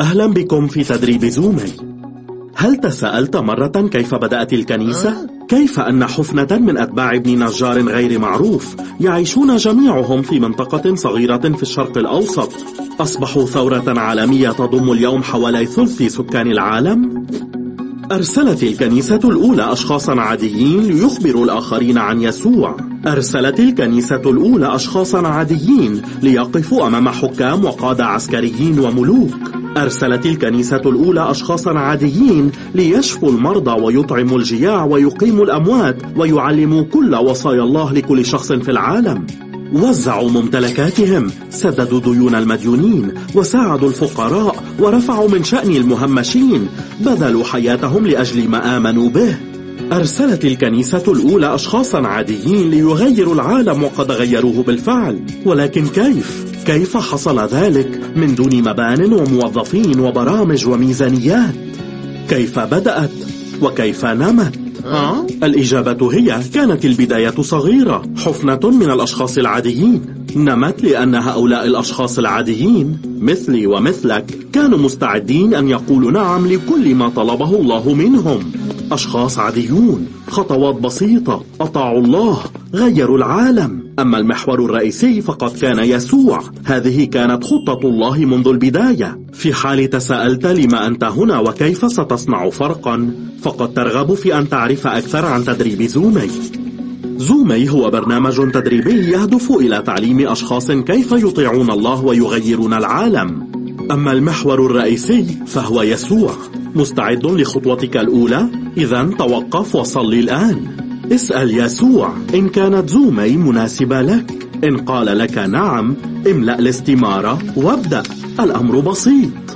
أهلا بكم في تدريب زومي هل تساءلت مرة كيف بدأت الكنيسة؟ كيف أن حفنة من أتباع ابن نجار غير معروف يعيشون جميعهم في منطقة صغيرة في الشرق الأوسط؟ أصبحوا ثورة عالمية تضم اليوم حوالي ثلث سكان العالم؟ أرسلت الكنيسة الأولى أشخاصا عاديين ليخبروا الآخرين عن يسوع. أرسلت الكنيسة الأولى أشخاصا عاديين ليقفوا أمام حكام وقادة عسكريين وملوك. أرسلت الكنيسة الأولى أشخاصا عاديين ليشفوا المرضى ويطعموا الجياع ويقيموا الأموات ويعلموا كل وصايا الله لكل شخص في العالم. وزعوا ممتلكاتهم سددوا ديون المديونين وساعدوا الفقراء ورفعوا من شأن المهمشين بذلوا حياتهم لأجل ما آمنوا به. أرسلت الكنيسة الأولى أشخاصا عاديين ليغيروا العالم وقد غيروه بالفعل. ولكن كيف؟ كيف حصل ذلك من دون مبان وموظفين وبرامج وميزانيات؟ كيف بدأت؟ وكيف نمت؟ الإجابة هي كانت البداية صغيرة حفنة من الأشخاص العاديين نمت لأن هؤلاء الأشخاص العاديين مثلي ومثلك كانوا مستعدين أن يقولوا نعم لكل ما طلبه الله منهم أشخاص عاديون خطوات بسيطة أطاعوا الله غيروا العالم. أما المحور الرئيسي فقد كان يسوع. هذه كانت خطة الله منذ البداية. في حال تساءلت لما أنت هنا وكيف ستصنع فرقا فقد ترغب في أن تعرف أكثر عن تدريب زومي. زومي هو برنامج تدريبي يهدف إلى تعليم أشخاص كيف يطيعون الله ويغيرون العالم. أما المحور الرئيسي فهو يسوع. مستعد لخطوتك الأولى؟ إذا توقف وصلي الآن. اسأل يسوع إن كانت زومي مناسبة لك. إن قال لك نعم املأ الاستمارة وابدأ. الأمر بسيط.